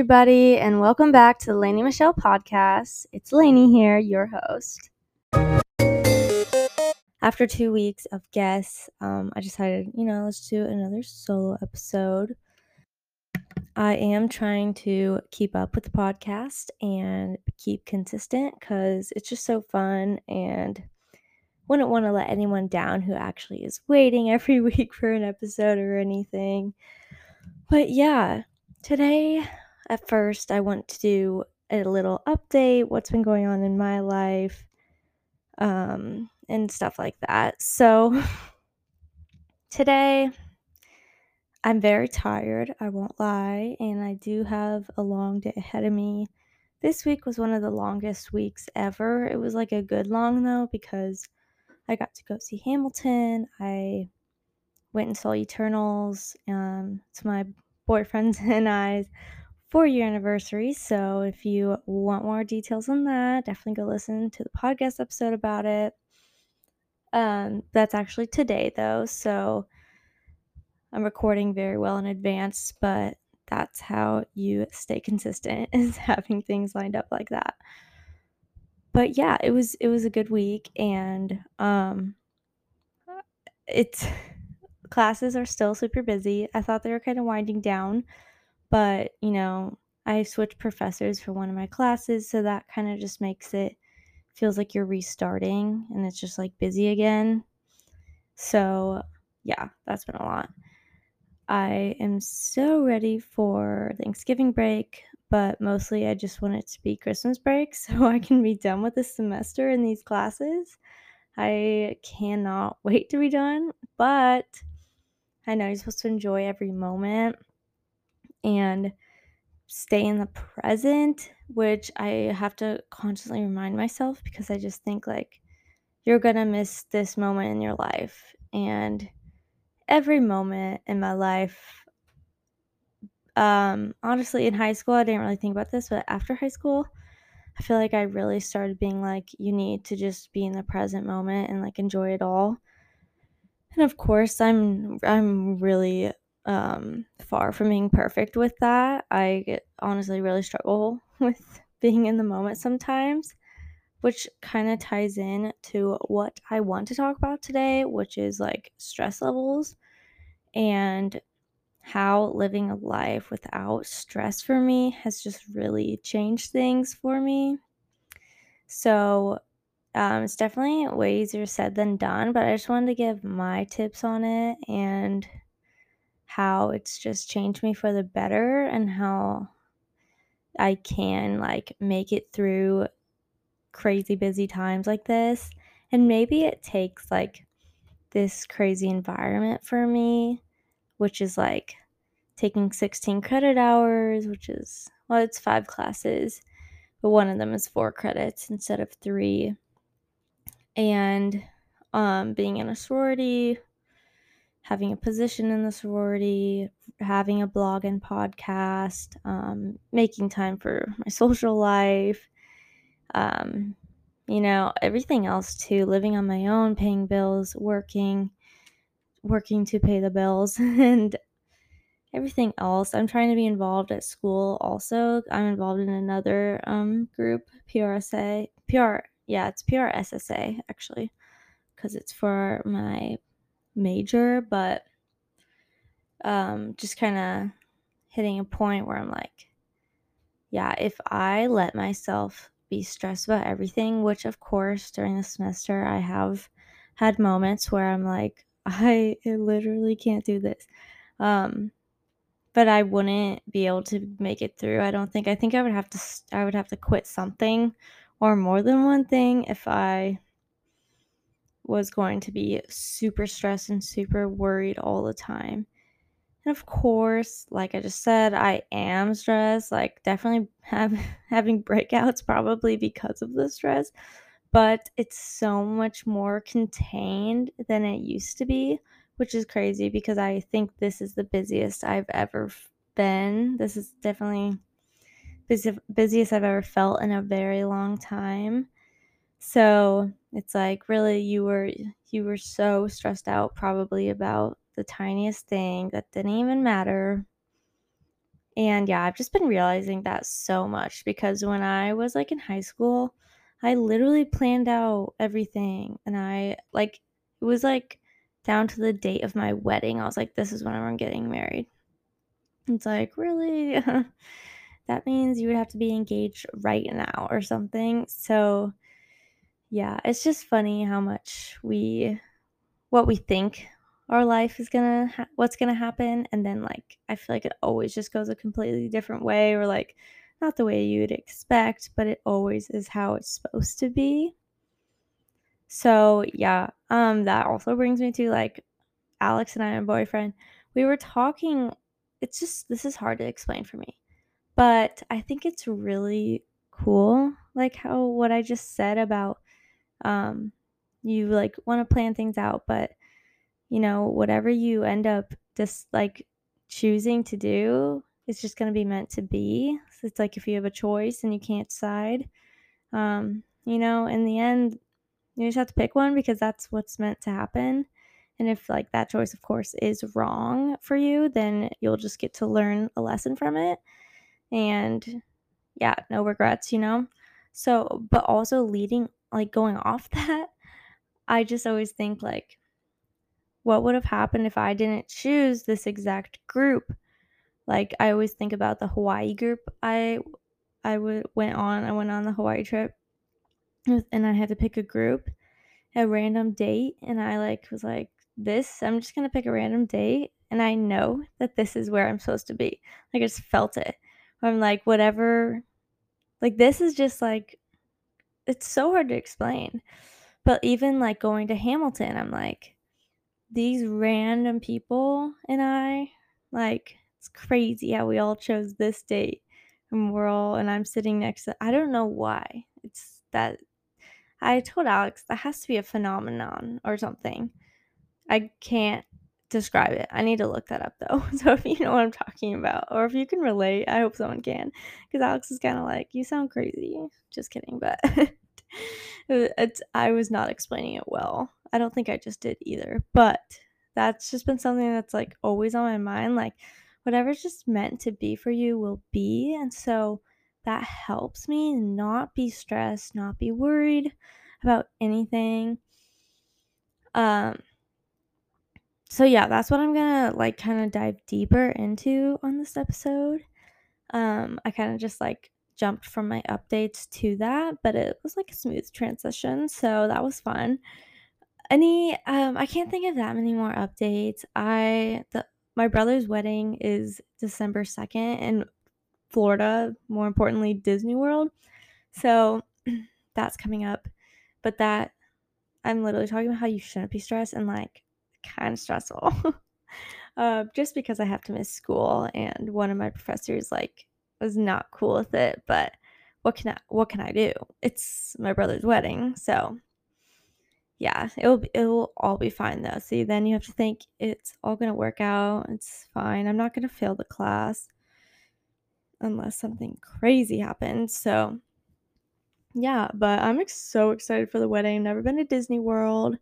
everybody, and welcome back to the Laney Michelle podcast. It's Laney here, your host. After two weeks of guests, um, I decided, you know, let's do another solo episode. I am trying to keep up with the podcast and keep consistent because it's just so fun and wouldn't want to let anyone down who actually is waiting every week for an episode or anything. But yeah, today at first I want to do a little update, what's been going on in my life, um, and stuff like that. So today I'm very tired, I won't lie, and I do have a long day ahead of me. This week was one of the longest weeks ever. It was like a good long though because I got to go see Hamilton. I went and saw Eternals. Um, it's my boyfriend's and I's four year anniversary. So if you want more details on that, definitely go listen to the podcast episode about it. Um, that's actually today though, so I'm recording very well in advance, but that's how you stay consistent is having things lined up like that but yeah, it was it was a good week and um it's classes are still super busy. I thought they were kind of winding down, but you know, I switched professors for one of my classes, so that kind of just makes it feels like you're restarting and it's just like busy again. So, yeah, that's been a lot. I am so ready for Thanksgiving break but mostly I just want it to be Christmas break so I can be done with the semester in these classes. I cannot wait to be done, but I know you're supposed to enjoy every moment and stay in the present, which I have to constantly remind myself because I just think like you're gonna miss this moment in your life. And every moment in my life um, honestly, in high school, I didn't really think about this, but after high school, I feel like I really started being like, you need to just be in the present moment and like enjoy it all. And of course, I'm I'm really um, far from being perfect with that. I honestly really struggle with being in the moment sometimes, which kind of ties in to what I want to talk about today, which is like stress levels and how living a life without stress for me has just really changed things for me. So, um, it's definitely way easier said than done, but I just wanted to give my tips on it and how it's just changed me for the better and how I can like make it through crazy busy times like this. And maybe it takes like this crazy environment for me, which is like taking 16 credit hours, which is, well, it's five classes, but one of them is four credits instead of three. And um, being in a sorority, having a position in the sorority, having a blog and podcast, um, making time for my social life, um, you know, everything else too, living on my own, paying bills, working, working to pay the bills, and everything else. I'm trying to be involved at school also. I'm involved in another um, group, PRSA. PR, yeah, it's PRSSA actually, because it's for my major, but um, just kind of hitting a point where I'm like, yeah, if I let myself be stressed about everything, which of course during the semester I have had moments where I'm like, I literally can't do this. Um, but I wouldn't be able to make it through. I don't think. I think I would have to I would have to quit something or more than one thing if I was going to be super stressed and super worried all the time. And of course, like I just said, I am stressed, like definitely have having breakouts probably because of the stress, but it's so much more contained than it used to be which is crazy because I think this is the busiest I've ever been. This is definitely busy, busiest I've ever felt in a very long time. So it's like really you were you were so stressed out probably about the tiniest thing that didn't even matter. And yeah, I've just been realizing that so much because when I was like in high school, I literally planned out everything and I like it was like down to the date of my wedding. I was like, this is when I'm getting married. It's like, really? that means you would have to be engaged right now or something. So, yeah, it's just funny how much we, what we think our life is gonna, ha- what's gonna happen. And then, like, I feel like it always just goes a completely different way or like not the way you'd expect, but it always is how it's supposed to be. So, yeah, um, that also brings me to like Alex and I, my boyfriend, we were talking. It's just, this is hard to explain for me, but I think it's really cool, like how what I just said about um, you like want to plan things out, but you know, whatever you end up just like choosing to do, it's just going to be meant to be. So it's like if you have a choice and you can't decide, um, you know, in the end, you just have to pick one because that's what's meant to happen. And if like that choice of course is wrong for you, then you'll just get to learn a lesson from it. And yeah, no regrets, you know? So, but also leading like going off that, I just always think like what would have happened if I didn't choose this exact group? Like I always think about the Hawaii group I I w- went on. I went on the Hawaii trip and I had to pick a group, a random date, and I like was like, this, I'm just gonna pick a random date, and I know that this is where I'm supposed to be. Like I just felt it. I'm like, whatever. Like this is just like, it's so hard to explain. But even like going to Hamilton, I'm like, these random people and I, like, it's crazy how we all chose this date. And we're all, and I'm sitting next to, I don't know why. It's that I told Alex that has to be a phenomenon or something. I can't describe it. I need to look that up though. So if you know what I'm talking about, or if you can relate, I hope someone can. Because Alex is kind of like, you sound crazy. Just kidding, but it's I was not explaining it well. I don't think I just did either. But that's just been something that's like always on my mind. Like whatever's just meant to be for you will be. And so that helps me not be stressed, not be worried about anything. Um so yeah, that's what I'm gonna like kind of dive deeper into on this episode. Um, I kind of just like jumped from my updates to that, but it was like a smooth transition, so that was fun. Any um I can't think of that many more updates. I the my brother's wedding is December 2nd in Florida, more importantly Disney World. So that's coming up. But that I'm literally talking about how you shouldn't be stressed and like kind of stressful. uh, just because I have to miss school and one of my professors like was not cool with it, but what can I what can I do? It's my brother's wedding, so yeah, it'll it will all be fine though. See, then you have to think it's all gonna work out. It's fine. I'm not gonna fail the class unless something crazy happens. So yeah, but I'm ex- so excited for the wedding. Never been to Disney World.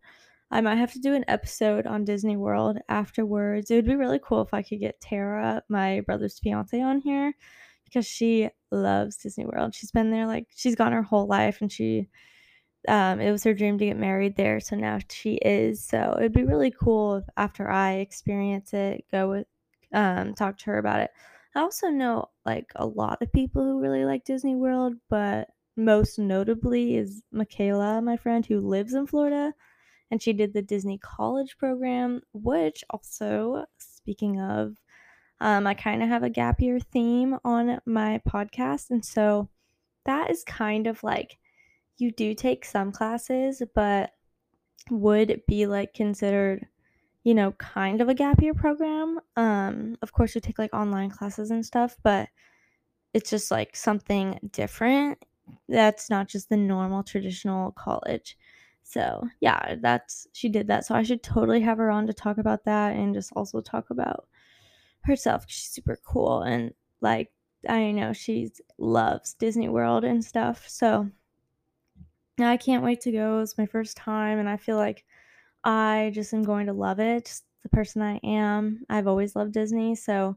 I might have to do an episode on Disney World afterwards. It would be really cool if I could get Tara, my brother's fiance, on here because she loves Disney World. She's been there like she's gone her whole life and she um it was her dream to get married there, so now she is. So it'd be really cool if after I experience it, go with um talk to her about it. I also know like a lot of people who really like Disney World, but most notably is Michaela, my friend who lives in Florida and she did the Disney College program, which also, speaking of, um, I kind of have a gap year theme on my podcast. And so that is kind of like you do take some classes, but would be like considered, you know, kind of a gap year program. Um, of course, you take like online classes and stuff, but it's just like something different. That's not just the normal traditional college. So yeah, that's she did that. So I should totally have her on to talk about that and just also talk about herself. She's super cool and like I know she loves Disney World and stuff. So now I can't wait to go. It's my first time and I feel like I just am going to love it. Just the person I am. I've always loved Disney, so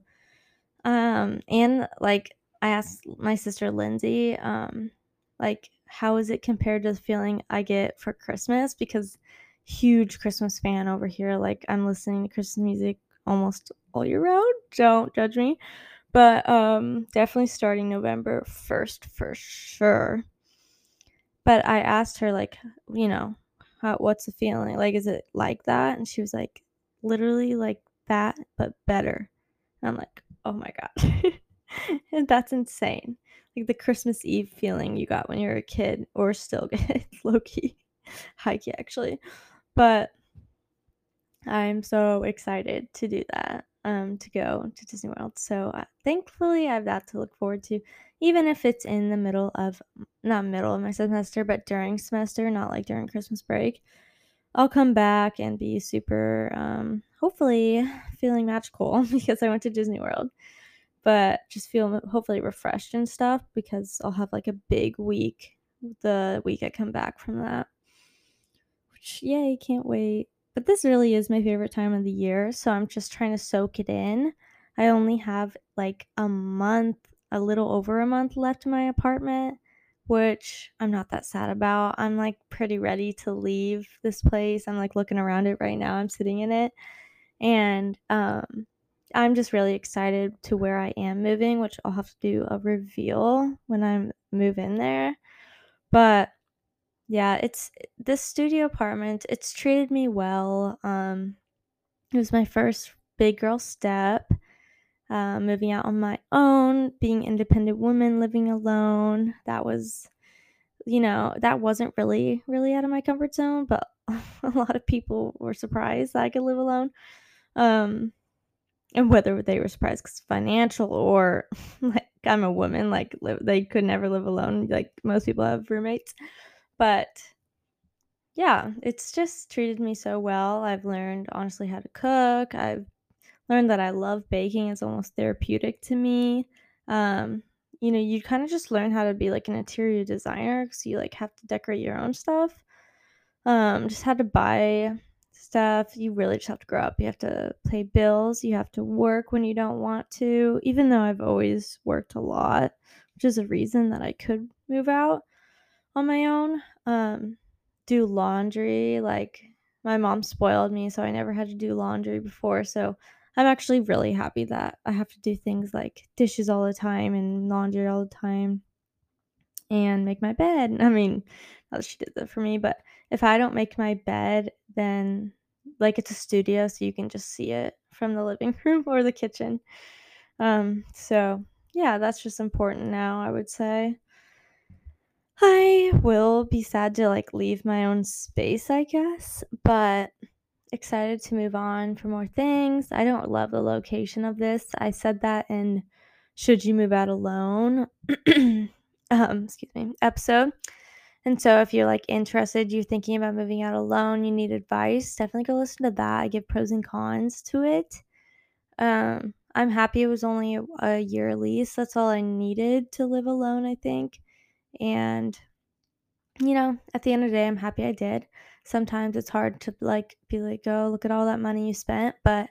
Um, and, like, I asked my sister Lindsay, um, like, how is it compared to the feeling I get for Christmas? Because huge Christmas fan over here, like, I'm listening to Christmas music almost all year round, don't judge me, but, um, definitely starting November 1st for sure. But I asked her, like, you know, how what's the feeling? Like, is it like that? And she was like, "Literally like that, but better." And I'm like, "Oh my god." And that's insane. Like the Christmas Eve feeling you got when you were a kid or still get low key, high key actually. But I'm so excited to do that, um, to go to Disney World. So, uh, thankfully, I have that to look forward to, even if it's in the middle of not middle of my semester, but during semester, not like during Christmas break. I'll come back and be super, um, hopefully feeling magical because I went to Disney World, but just feel hopefully refreshed and stuff because I'll have like a big week the week I come back from that. Which, yay, can't wait. But this really is my favorite time of the year, so I'm just trying to soak it in. I only have like a month, a little over a month left in my apartment, which I'm not that sad about. I'm like pretty ready to leave this place. I'm like looking around it right now. I'm sitting in it. And um I'm just really excited to where I am moving, which I'll have to do a reveal when I move in there. But yeah, it's this studio apartment, it's treated me well. Um, it was my first big girl step, uh, moving out on my own, being independent woman, living alone. That was, you know, that wasn't really, really out of my comfort zone, but a lot of people were surprised that I could live alone. Um, and whether they were surprised because financial or like I'm a woman, like live, they could never live alone. Like most people have roommates, but yeah, it's just treated me so well. I've learned honestly how to cook. I've learned that I love baking. It's almost therapeutic to me. Um, you know, you kind of just learn how to be like an interior designer because you like have to decorate your own stuff. Um, just had to buy stuff. You really just have to grow up. You have to pay bills. You have to work when you don't want to. Even though I've always worked a lot, which is a reason that I could move out on my own. Um, do laundry. Like my mom spoiled me, so I never had to do laundry before. So I'm actually really happy that I have to do things like dishes all the time and laundry all the time and make my bed. I mean, not she did that for me, but if I don't make my bed, then like it's a studio, so you can just see it from the living room or the kitchen. Um, so yeah, that's just important now, I would say. I will be sad to like leave my own space, I guess, but excited to move on for more things. I don't love the location of this. I said that in Should You Move Out Alone um excuse me, episode. And so if you're like interested, you're thinking about moving out alone, you need advice, definitely go listen to that. I give pros and cons to it. Um I'm happy it was only a, a year lease. That's all I needed to live alone, I think. And you know, at the end of the day, I'm happy I did. Sometimes it's hard to like be like, "Oh, look at all that money you spent," but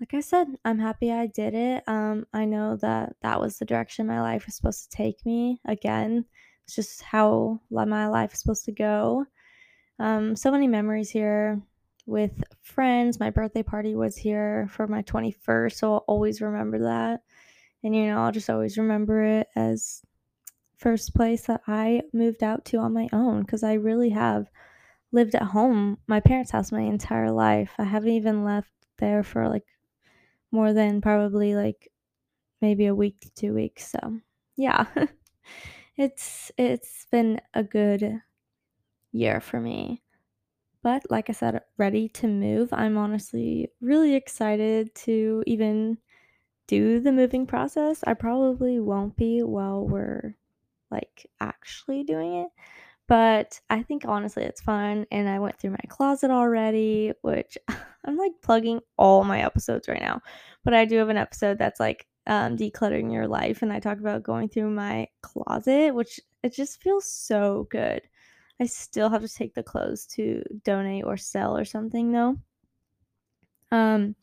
like I said, I'm happy I did it. Um, I know that that was the direction my life was supposed to take me. Again, it's just how my life is supposed to go. Um, so many memories here with friends. My birthday party was here for my 21st, so I'll always remember that. And you know, I'll just always remember it as first place that I moved out to on my own because I really have lived at home, my parents' house, my entire life. I haven't even left there for like more than probably like maybe a week to two weeks. So yeah, it's it's been a good year for me. But like I said, ready to move. I'm honestly really excited to even do the moving process. I probably won't be while we're like actually doing it. But I think honestly it's fun and I went through my closet already, which I'm like plugging all my episodes right now. But I do have an episode that's like um, decluttering your life and I talk about going through my closet, which it just feels so good. I still have to take the clothes to donate or sell or something though. Um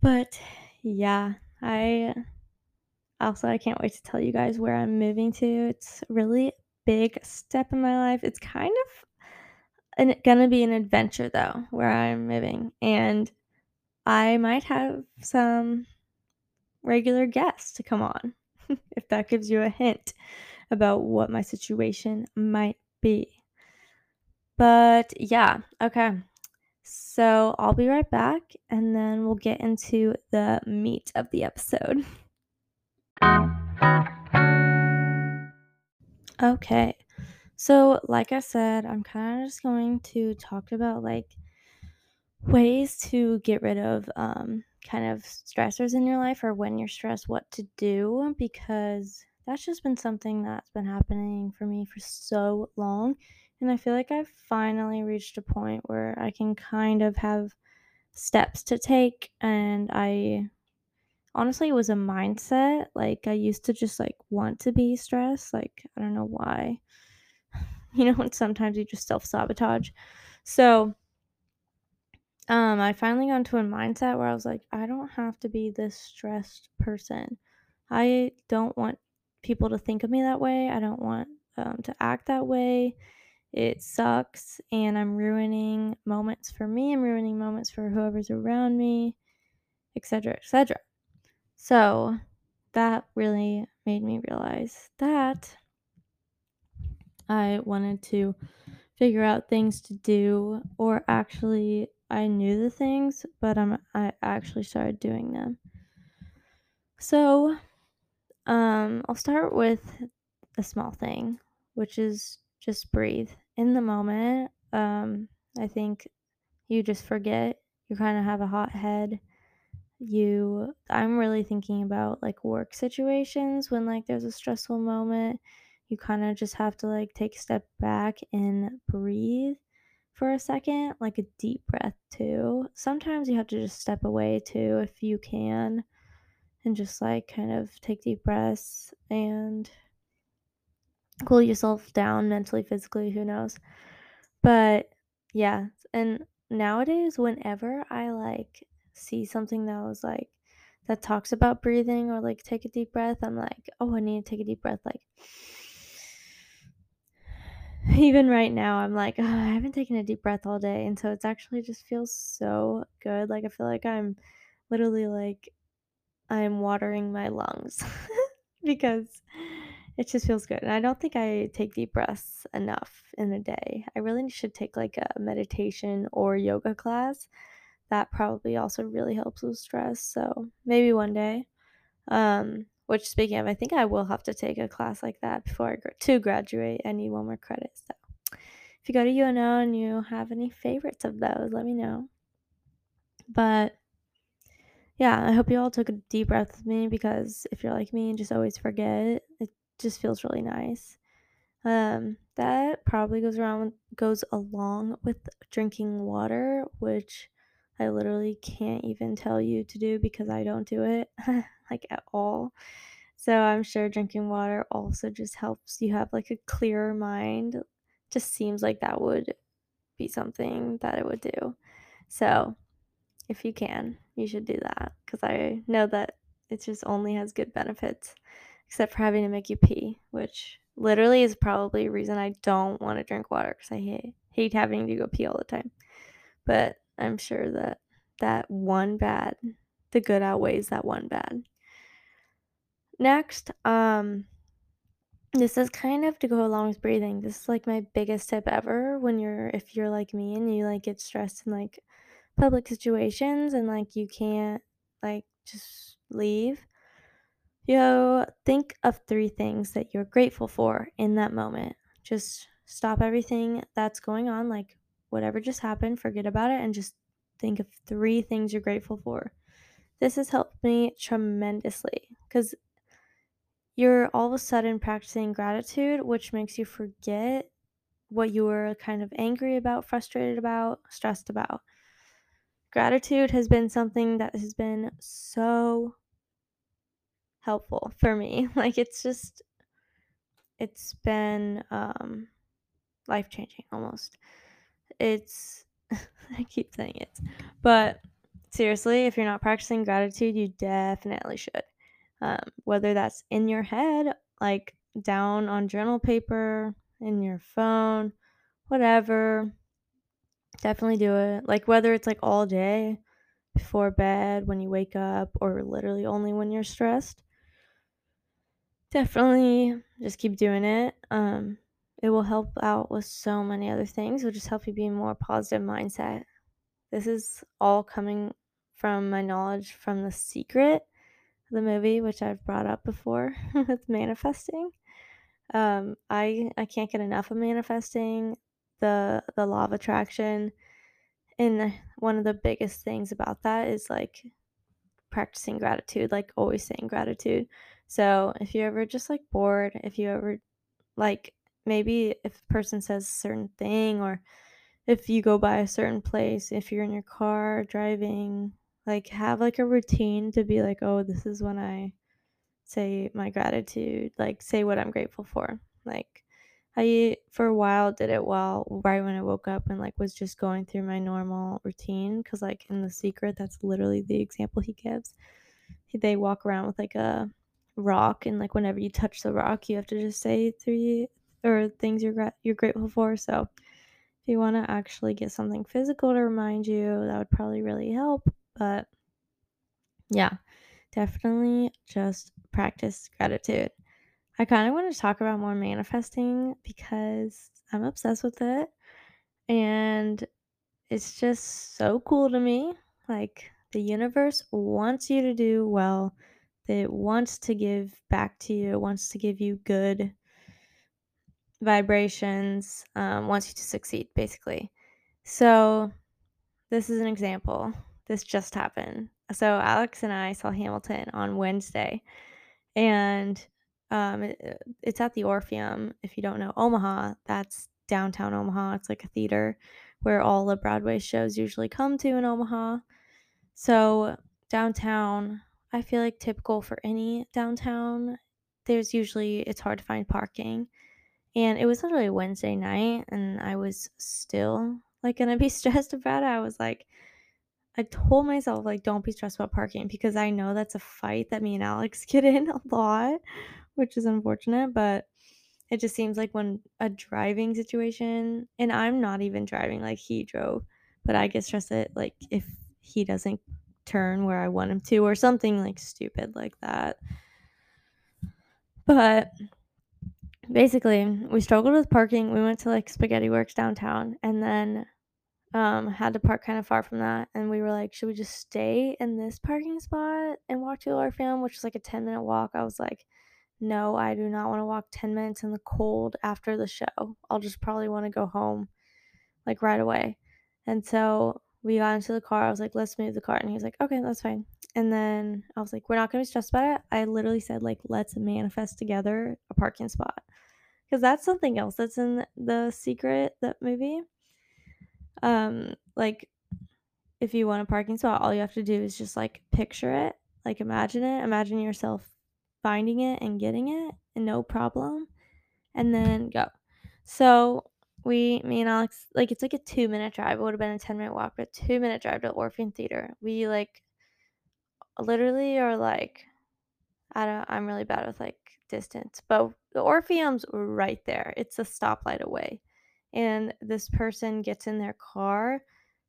but yeah, I also I can't wait to tell you guys where I'm moving to. It's really big step in my life. It's kind of an, gonna be an adventure though, where I'm moving, and I might have some regular guests to come on, if that gives you a hint about what my situation might be. But yeah, okay. So I'll be right back and then we'll get into the meat of the episode. Okay. So, like I said, I'm kind of just going to talk about like ways to get rid of um, kind of stressors in your life or when you're stressed, what to do because that's just been something that's been happening for me for so long. And I feel like I've finally reached a point where I can kind of have steps to take. And I honestly, it was a mindset. Like, I used to just like want to be stressed. Like, I don't know why. you know, sometimes you just self sabotage. So, um, I finally got into a mindset where I was like, I don't have to be this stressed person. I don't want people to think of me that way. I don't want um, to act that way. It sucks, and I'm ruining moments for me. I'm ruining moments for whoever's around me, etc., etc. So that really made me realize that I wanted to figure out things to do, or actually, I knew the things, but I'm, I actually started doing them. So, um, I'll start with a small thing, which is just breathe in the moment. Um, I think you just forget. You kind of have a hot head. You, I'm really thinking about like work situations when like there's a stressful moment. You kind of just have to like take a step back and breathe for a second, like a deep breath too. Sometimes you have to just step away too if you can and just like kind of take deep breaths and cool yourself down mentally, physically, who knows. But yeah, and nowadays whenever I like see something that was like that talks about breathing or like take a deep breath, I'm like, "Oh, I need to take a deep breath." Like even right now, I'm like, oh, I haven't taken a deep breath all day. And so it's actually just feels so good. Like, I feel like I'm literally like, I'm watering my lungs because it just feels good. And I don't think I take deep breaths enough in a day. I really should take like a meditation or yoga class. That probably also really helps with stress. So maybe one day. Um, which speaking of, I think I will have to take a class like that before I gra- to graduate. I need one more credit. So if you go to UNO and you have any favorites of those, let me know. But yeah, I hope you all took a deep breath with me because if you're like me and just always forget, it just feels really nice. Um, that probably goes around goes along with drinking water, which I literally can't even tell you to do because I don't do it like at all. So I'm sure drinking water also just helps you have like a clearer mind. Just seems like that would be something that it would do. So if you can, you should do that because I know that it just only has good benefits, except for having to make you pee, which literally is probably a reason I don't want to drink water because I hate, hate having to go pee all the time. But I'm sure that that one bad, the good outweighs that one bad. Next, um, this is kind of to go along with breathing. This is like my biggest tip ever when you're, if you're like me and you like get stressed in like public situations and like you can't like just leave. Yo, think of three things that you're grateful for in that moment. Just stop everything that's going on, like whatever just happened, forget about it, and just think of three things you're grateful for. This has helped me tremendously because you're all of a sudden practicing gratitude, which makes you forget what you were kind of angry about, frustrated about, stressed about. Gratitude has been something that has been so helpful for me. Like it's just it's been um life changing almost. It's I keep saying it. But seriously, if you're not practicing gratitude, you definitely should. Um, whether that's in your head, like down on journal paper, in your phone, whatever, definitely do it. Like whether it's like all day before bed, when you wake up, or literally only when you're stressed. Definitely just keep doing it. Um, it will help out with so many other things. It'll just help you be more positive mindset. This is all coming from my knowledge from The Secret, the movie, which I've brought up before with manifesting. Um, I I can't get enough of manifesting the the law of attraction. And one of the biggest things about that is like practicing gratitude, like always saying gratitude. So if you're ever just like bored, if you ever like maybe if a person says a certain thing or if you go by a certain place, if you're in your car driving, like have like a routine to be like, oh, this is when I say my gratitude, like say what I'm grateful for. Like I for a while did it while right when I woke up and like was just going through my normal routine cuz like in the secret that's literally the example he gives. They walk around with like a rock and like whenever you touch the rock you have to just say three or things you're you're grateful for. So if you want to actually get something physical to remind you, that would probably really help, but yeah, definitely just practice gratitude. I kind of want to talk about more manifesting because I'm obsessed with it and it's just so cool to me. Like the universe wants you to do well. It wants to give back to you, it wants to give you good vibrations, um, wants you to succeed, basically. So, this is an example. This just happened. So, Alex and I saw Hamilton on Wednesday, and um, it, it's at the Orpheum. If you don't know Omaha, that's downtown Omaha. It's like a theater where all the Broadway shows usually come to in Omaha. So, downtown, I feel like typical for any downtown, there's usually, it's hard to find parking. And it was literally Wednesday night, and I was still like gonna be stressed about it. I was like, I told myself, like, don't be stressed about parking because I know that's a fight that me and Alex get in a lot, which is unfortunate. But it just seems like when a driving situation, and I'm not even driving, like, he drove, but I get stressed at like if he doesn't turn where I want him to or something like stupid like that. But basically, we struggled with parking. We went to like Spaghetti Works downtown and then um, had to park kind of far from that. And we were like, should we just stay in this parking spot and walk to our film, which is like a 10 minute walk? I was like, no, I do not want to walk 10 minutes in the cold after the show. I'll just probably want to go home like right away. And so we got into the car. I was like, let's move the car. And he was like, okay, that's fine. And then I was like, we're not going to be stressed about it. I literally said, like, let's manifest together a parking spot. Because that's something else that's in the secret, that movie. Um, like, if you want a parking spot, all you have to do is just like picture it, like imagine it, imagine yourself finding it and getting it, and no problem, and then go. So we, me and Alex, like it's like a two minute drive. It would have been a 10 minute walk, but two minute drive to the Orpheum Theater. We like literally are like, I don't, I'm really bad with like distance, but the Orpheum's right there. It's a stoplight away. And this person gets in their car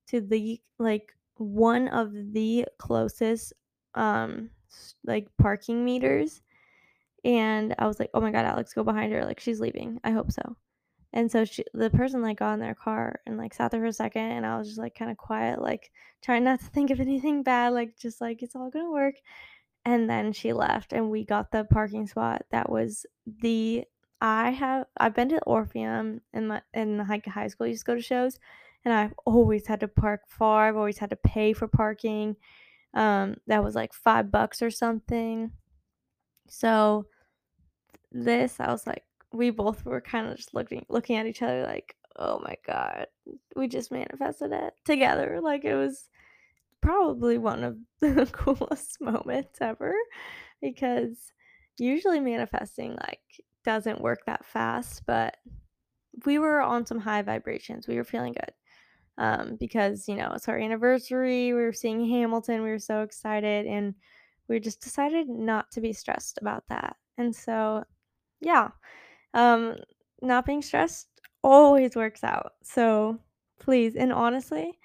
to the like one of the closest um like parking meters and I was like, "Oh my god, Alex, go behind her. Like she's leaving. I hope so." And so she, the person like got in their car and like sat there for a second, and I was just like kind of quiet, like trying not to think of anything bad, like just like it's all gonna work. And then she left, and we got the parking spot that was the I have I've been to Orpheum in my in the high high school. Used to go to shows, and I've always had to park far. I've always had to pay for parking. Um, that was like five bucks or something. So this, I was like, we both were kind of just looking looking at each other like, oh my god, we just manifested it together. Like it was probably one of the coolest moments ever because usually manifesting like doesn't work that fast, but we were on some high vibrations. We were feeling good. um, because, you know, it's our anniversary. We were seeing Hamilton. We were so excited. And we just decided not to be stressed about that. And so, yeah, um, not being stressed always works out. So please, and honestly,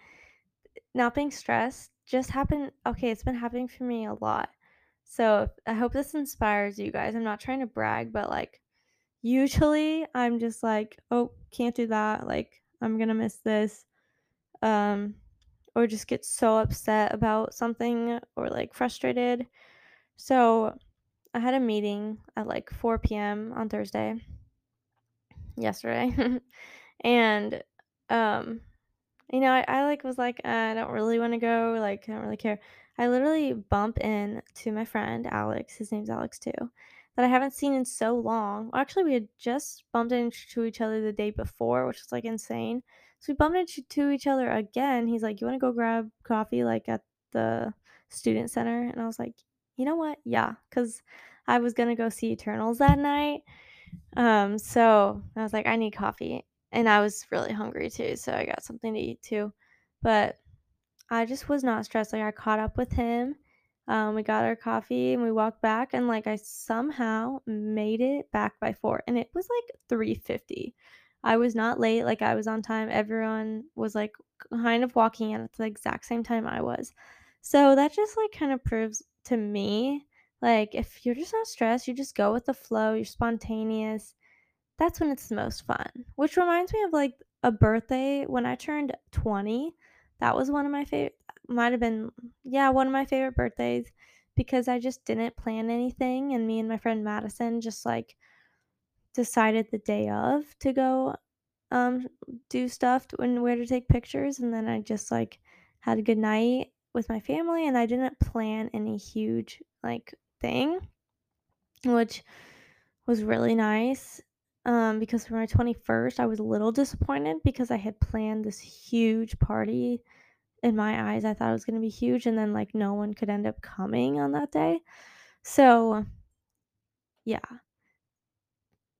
not being stressed just happened. Okay, it's been happening for me a lot. So I hope this inspires you guys. I'm not trying to brag, but like, usually I'm just like, oh, can't do that. Like, I'm gonna miss this. Um, or just get so upset about something or like frustrated. So I had a meeting at like 4 p.m. on Thursday, yesterday. and um you know, I, I like was like, I don't really want to go, like I don't really care. I literally bump in to my friend Alex, his name's Alex too, that I haven't seen in so long. Actually we had just bumped into each other the day before, which was like insane. So we bumped into each other again. He's like, You wanna go grab coffee like at the student center? And I was like, you know what? Yeah, because I was gonna go see Eternals that night. Um, so I was like, I need coffee. And I was really hungry too, so I got something to eat too. But I just was not stressed. Like I caught up with him. Um, we got our coffee and we walked back and like I somehow made it back by four and it was like 350. I was not late, like I was on time. Everyone was like kind of walking in at the exact same time I was. So that just like kind of proves to me like if you're just not stressed, you just go with the flow, you're spontaneous that's when it's the most fun. Which reminds me of like a birthday when I turned 20. That was one of my favorite, might have been, yeah, one of my favorite birthdays because I just didn't plan anything. And me and my friend Madison just like decided the day of to go um do stuff and where to take pictures. And then I just like had a good night with my family and I didn't plan any huge like thing, which was really nice um, because for my 21st, I was a little disappointed because I had planned this huge party. In my eyes, I thought it was going to be huge, and then like no one could end up coming on that day. So, yeah,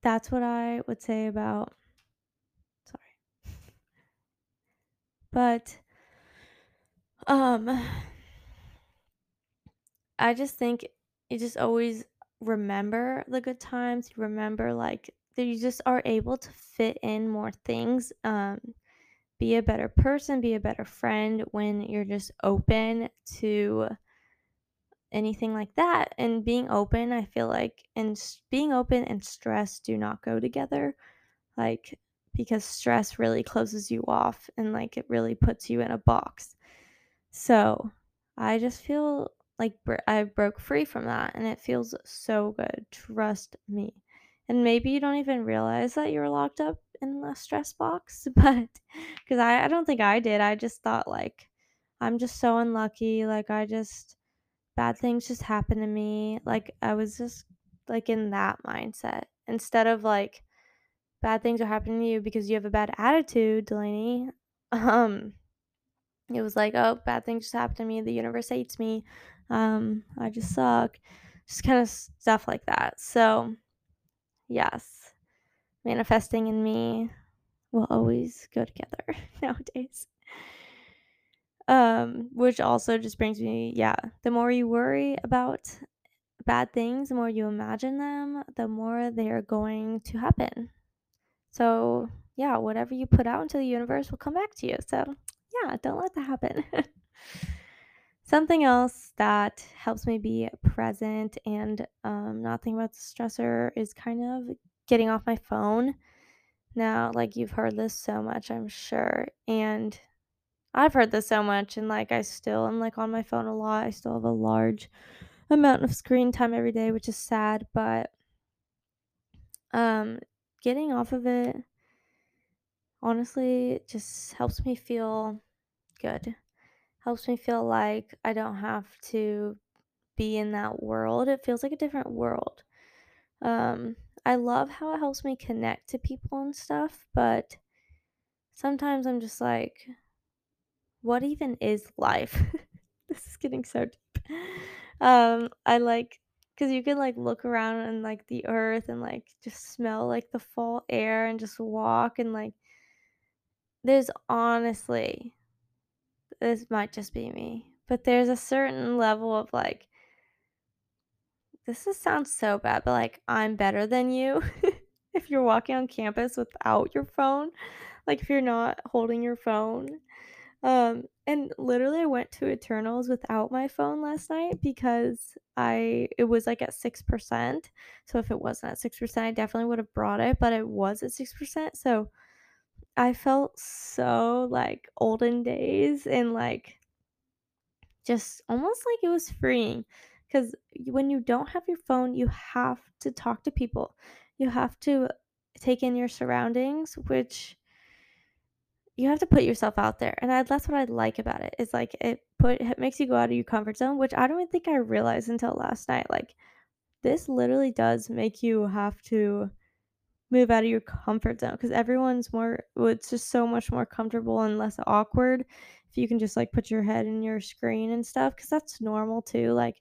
that's what I would say about. Sorry, but um, I just think you just always remember the good times. You remember like that you just are able to fit in more things. Um, be a better person, be a better friend when you're just open to anything like that. And being open, I feel like, and being open and stress do not go together. Like, because stress really closes you off and like it really puts you in a box. So I just feel like I broke free from that and it feels so good. Trust me. And maybe you don't even realize that you're locked up in the stress box, but because I, I don't think I did. I just thought, like, I'm just so unlucky. Like, I just, bad things just happen to me. Like, I was just, like, in that mindset instead of, like, bad things are happening to you because you have a bad attitude, Delaney. Um, it was like, oh, bad things just happened to me. The universe hates me. Um, I just suck. Just kind of stuff like that. So, yes, manifesting in me will always go together nowadays. Um, which also just brings me, yeah, the more you worry about bad things, the more you imagine them, the more they are going to happen. So, yeah, whatever you put out into the universe will come back to you. So, yeah, don't let that happen. Something else that helps me be present and um, not think about the stressor is kind of getting off my phone. Now, like you've heard this so much, I'm sure. And I've heard this so much, and like I still am like on my phone a lot. I still have a large amount of screen time every day, which is sad, but um, getting off of it honestly just helps me feel good. Helps me feel like I don't have to be in that world. It feels like a different world. Um, I love how it helps me connect to people and stuff, but sometimes I'm just like, what even is life? this is getting so deep. Um, I like because you can like look around and like the earth and like just smell like the fall air and just walk and like there's honestly this might just be me, but there's a certain level of, like this sounds so bad, but, like, I'm better than you if you're walking on campus without your phone, like, if you're not holding your phone. Um, and literally I went to Eternals without my phone last night because I it was, like, at 6%, so if it wasn't at 6%, I definitely would have brought it, but it was at 6%, so I felt so, like, olden days and, like just almost like it was freeing because when you don't have your phone, you have to talk to people. You have to take in your surroundings, which you have to put yourself out there, and I that's what I like about it. It's like it put it makes you go out of your comfort zone, which I don't even think I realized until last night, like, this literally does make you have to move out of your comfort zone because everyone's more it's just so much more comfortable and less awkward if you can just, like, put your head in your screen and stuff because that's normal too, like,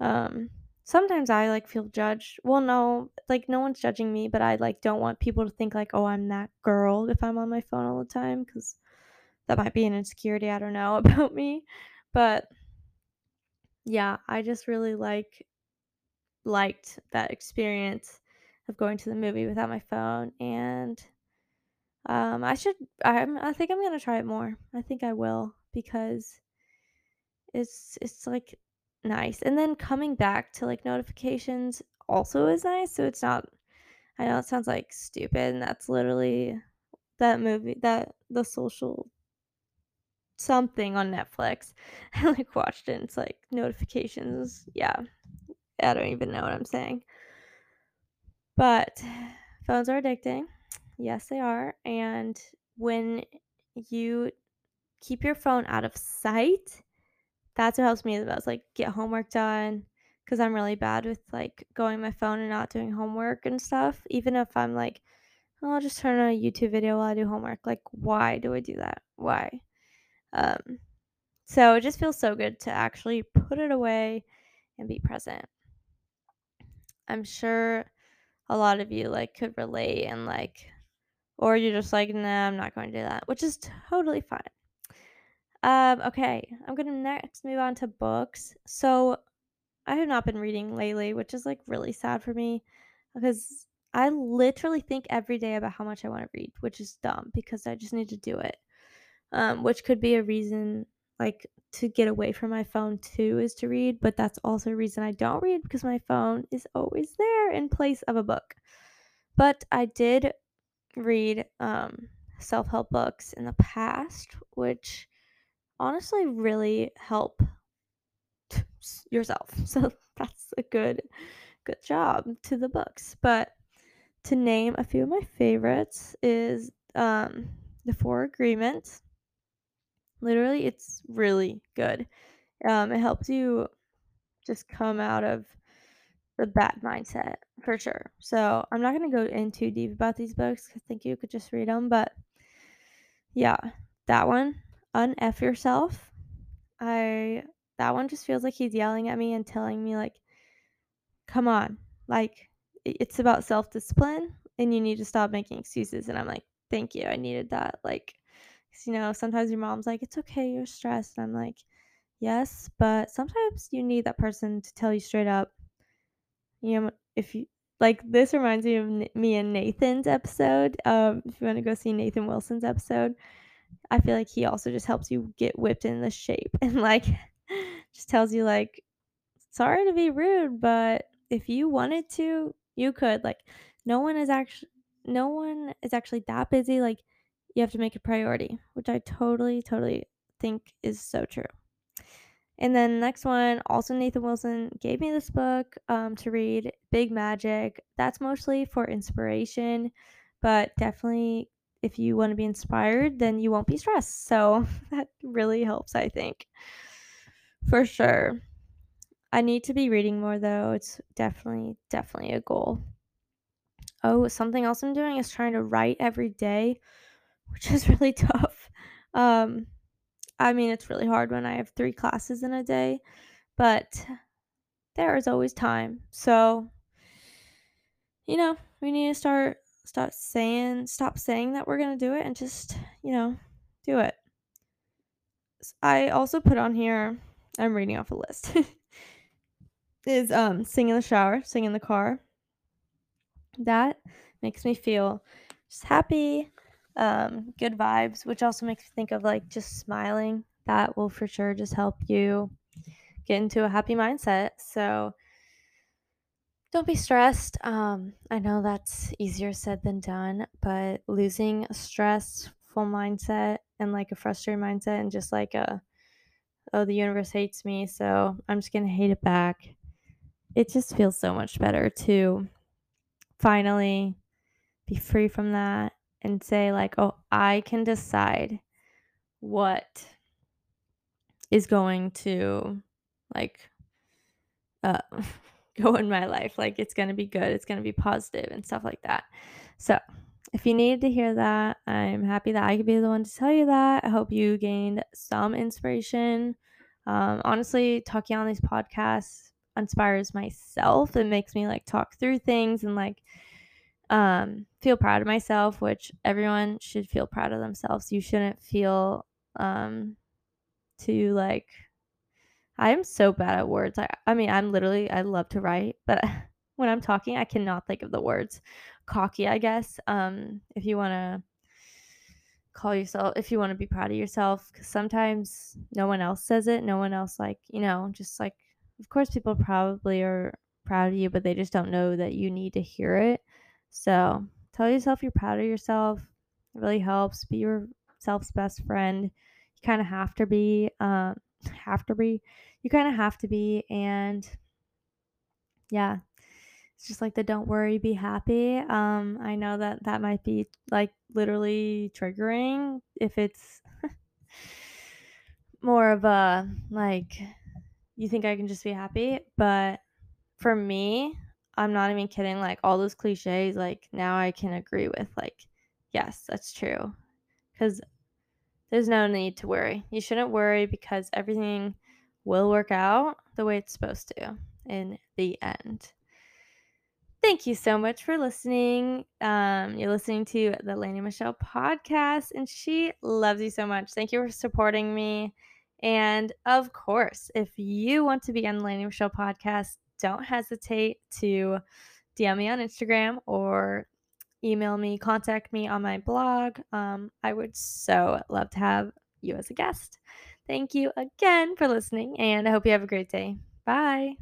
um, sometimes I, like, feel judged. Well, no, like, no one's judging me, but I, like, don't want people to think, like, "Oh, I'm that girl," if I'm on my phone all the time because that might be an insecurity, I don't know, about me, but yeah, I just really, like liked that experience of going to the movie without my phone, and, um, I should I'm I think I'm gonna try it more. I think I will because it's it's, like, nice, and then coming back to, like, notifications also is nice, so it's not I know it sounds, like, stupid, and that's literally that movie that The Social something on Netflix. I, like, watched it, it's, like, notifications yeah. I don't even know what I'm saying. But phones are addicting. Yes, they are, and when you keep your phone out of sight, that's what helps me the most, like, get homework done because I'm really bad with, like, going my phone and not doing homework and stuff, even if I'm like, "Oh, I'll just turn on a YouTube video while I do homework," like, why do I do that? Why? Um, so it just feels so good to actually put it away and be present. I'm sure a lot of you, like, could relate and, like or you're just like, "Nah, I'm not going to do that," which is totally fine. Um, okay, I'm gonna next move on to books. So, I have not been reading lately, which is, like, really sad for me because I literally think every day about how much I wanna read, which is dumb because I just need to do it. Um, which could be a reason, like, to get away from my phone too is to read, but that's also a reason I don't read because my phone is always there in place of a book. But I did read, um, self-help books in the past, which honestly really help yourself. So that's a good good job to the books. But to name a few of my favorites is, um, The Four Agreements. Literally, it's really good. Um, it helps you just come out of the bad mindset for sure. So, I'm not gonna go in too deep about these books I think you could just read them. but yeah, that one. Un-F Yourself. I that one just feels like he's yelling at me and telling me, like "Come on, like, it's about self-discipline, and you need to stop making excuses," and I'm like, "Thank you, I needed that," like you know, sometimes your mom's like, "It's okay, you're stressed," and I'm like, "Yes, but sometimes you need that person to tell you straight up" you know, if you like, this reminds me of me and Nathan's episode, um, if you wanna go see Nathan Wilson's episode, I feel like he also just helps you get whipped in the shape and, like, just tells you, like, "Sorry to be rude, but if you wanted to, you could," like, no one is actually, no one is actually that busy, like, you have to make a priority, which I totally, totally think is so true. And then next one, also Nathan Wilson gave me this book, um, to read, Big Magic. That's mostly for inspiration, but definitely if you wanna be inspired, then you won't be stressed, so that really helps, I think. For sure. I need to be reading more, though, it's definitely, definitely a goal. Oh, something else I'm doing is trying to write every day, which is really tough. Um, I mean, it's really hard when I have 3 classes in a day, but there is always time. So you know, we need to start stop saying stop saying that we're to do it and just, you know, do it. I also put on here I'm reading off a list. is um sing in the shower, sing in the car. That makes me feel just happy, um, good vibes, which also makes me think of like just smiling. That will for sure just help you get into a happy mindset. So don't be stressed. Um, I know that's easier said than done, but losing a stressful mindset and like a frustrated mindset and just like a, oh, the universe hates me, so I'm just going to hate it back. It just feels so much better to finally be free from that and say, like, oh, I can decide what is going to like uh go in my life. Like it's going to be good, it's going to be positive and stuff like that. So, if you needed to hear that, I'm happy that I could be the one to tell you that. I hope you gained some inspiration. Um, honestly, talking on these podcasts inspires myself. It makes me like talk through things and like um, feel proud of myself, which everyone should feel proud of themselves. You shouldn't feel um, to like I'm so bad at words. I, I mean, I'm literally, I love to write, but when I'm talking, I cannot think of the words. Cocky, I guess. Um, if you want to call yourself, if you want to be proud of yourself, because sometimes no one else says it. No one else, like, you know, just like, of course, people probably are proud of you, but they just don't know that you need to hear it. So tell yourself you're proud of yourself. It really helps. Be yourself's best friend. You kind of have to be. Um, have to be. You kind of have to be. And yeah, it's just like the don't worry, be happy. Um, I know that that might be like literally triggering if it's more of a like you think I can just be happy, but for me, I'm not even kidding. Like all those cliches, like now I can agree with, like, yes, that's true. Because there's no need to worry. You shouldn't worry because everything will work out the way it's supposed to in the end. Thank you so much for listening. Um, you're listening to the Laney Michelle podcast, and she loves you so much. Thank you for supporting me. And of course, if you want to be on the Laney Michelle podcast, don't hesitate to DM me on Instagram or email me, contact me on my blog. Um, I would so love to have you as a guest. Thank you again for listening, and I hope you have a great day. Bye.